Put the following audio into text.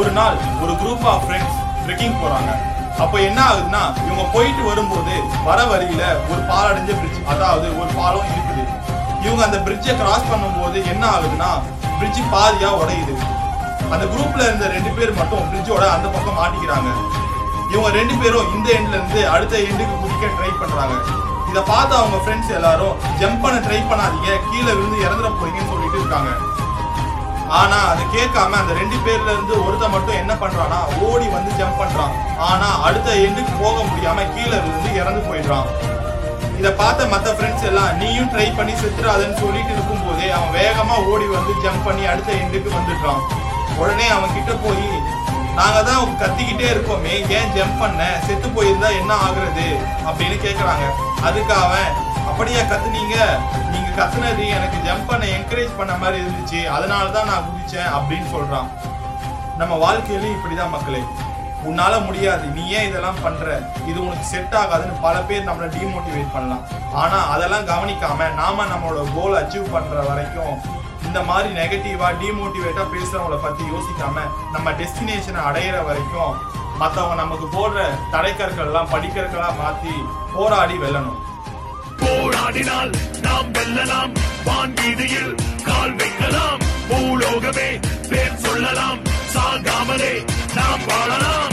ஒரு நாள் ஒரு குரூப் ஆஃப் ஃப்ரெண்ட்ஸ் ட்ரெக்கிங் போறாங்க. அப்போ என்ன ஆகுதுன்னா இவங்க போயிட்டு வரும்போது வர வழியில ஒரு பாலடைஞ்ச பிரிட்ஜ் அதாவது ஒரு பாலம் இருக்குது. இவங்க அந்த பிரிட்ஜை கிராஸ் பண்ணும்போது என்ன ஆகுதுன்னா பிரிட்ஜ் பாதியா உடையுது. அந்த குரூப்ல இருந்த ரெண்டு பேர் மட்டும் பிரிட்ஜோட அந்த பக்கம் மாட்டிக்கிறாங்க. இவங்க ரெண்டு பேரும் இந்த எண்ட்ல இருந்து அடுத்த எண்டுக்கு குதிக்க ட்ரை பண்றாங்க. இத பார்த்து அவங்க ஃப்ரெண்ட்ஸ் எல்லாரும் ஜம்ப் பண்ண ட்ரை பண்ணாதீங்க கீழே விழுந்து இறந்துட போறீங்கன்னு சொல்லிட்டு இருக்காங்க. ஆனா அதை கேட்காம அந்த ரெண்டு பேர்ல இருந்து ஒருத்த மட்டும் என்ன பண்றானா ஓடி வந்து ஜம்ப் பண்றான். ஆனா அடுத்த எண்டுக்கு போக முடியாம கீழே விழுந்து இறந்து போயிடுறான். இதை பார்த்த மத்த ஃப்ரெண்ட்ஸ் எல்லாம் நீயும் ட்ரை பண்ணி செத்துறாதன்னு சொல்லிட்டு இருக்கும்போதே அவன் வேகமா ஓடி வந்து ஜம்ப் பண்ணி அடுத்த எண்டுக்கு வந்துடுறான். உடனே அவன் கிட்ட போய் நாங்க தான் கத்திக்கிட்டே இருக்கோமே ஏன் ஜம்ப் பண்ண? செத்து போயிருந்தா என்ன ஆகுறது? அப்படின்னு கேக்குறாங்க. அதுக்கு அவன் அப்படியே கத்துனீங்க. நீங்க கத்துனது எனக்கு ஜம்ப் பண்ண என்கரேஜ் பண்ண மாதிரி இருந்துச்சு. அதனால தான் நான் குதிச்சேன் அப்படின்னு சொல்றான். நம்ம வாழ்க்கையிலும் இப்படிதான் மக்களே. உன்னால முடியாது. நீ ஏன் இதெல்லாம் பண்ற? இது உனக்கு செட் ஆகாதுன்னு பல பேர் நம்மளை டிமோட்டிவேட் பண்ணலாம். ஆனா அதெல்லாம் கவனிக்காம நாம நம்மளோட கோல் அச்சீவ் பண்ற வரைக்கும் இந்த மாதிரி நெகட்டிவா டிமோட்டிவேட்டா பேசுறவங்கள பத்தி யோசிக்காம நம்ம டெஸ்டினேஷனை அடையிற வரைக்கும் மற்றவங்க நமக்கு போடுற தடைக்கற்கள் எல்லாம் படிக்கற்களா மாத்தி போராடி வெல்லணும். போராடினால் நாம் வெல்லலாம். வான்வீதியில் கால் வைக்கலாம். பூலோகமே பேர் சொல்லலாம். சாகாமலே நாம் வாழலாம்.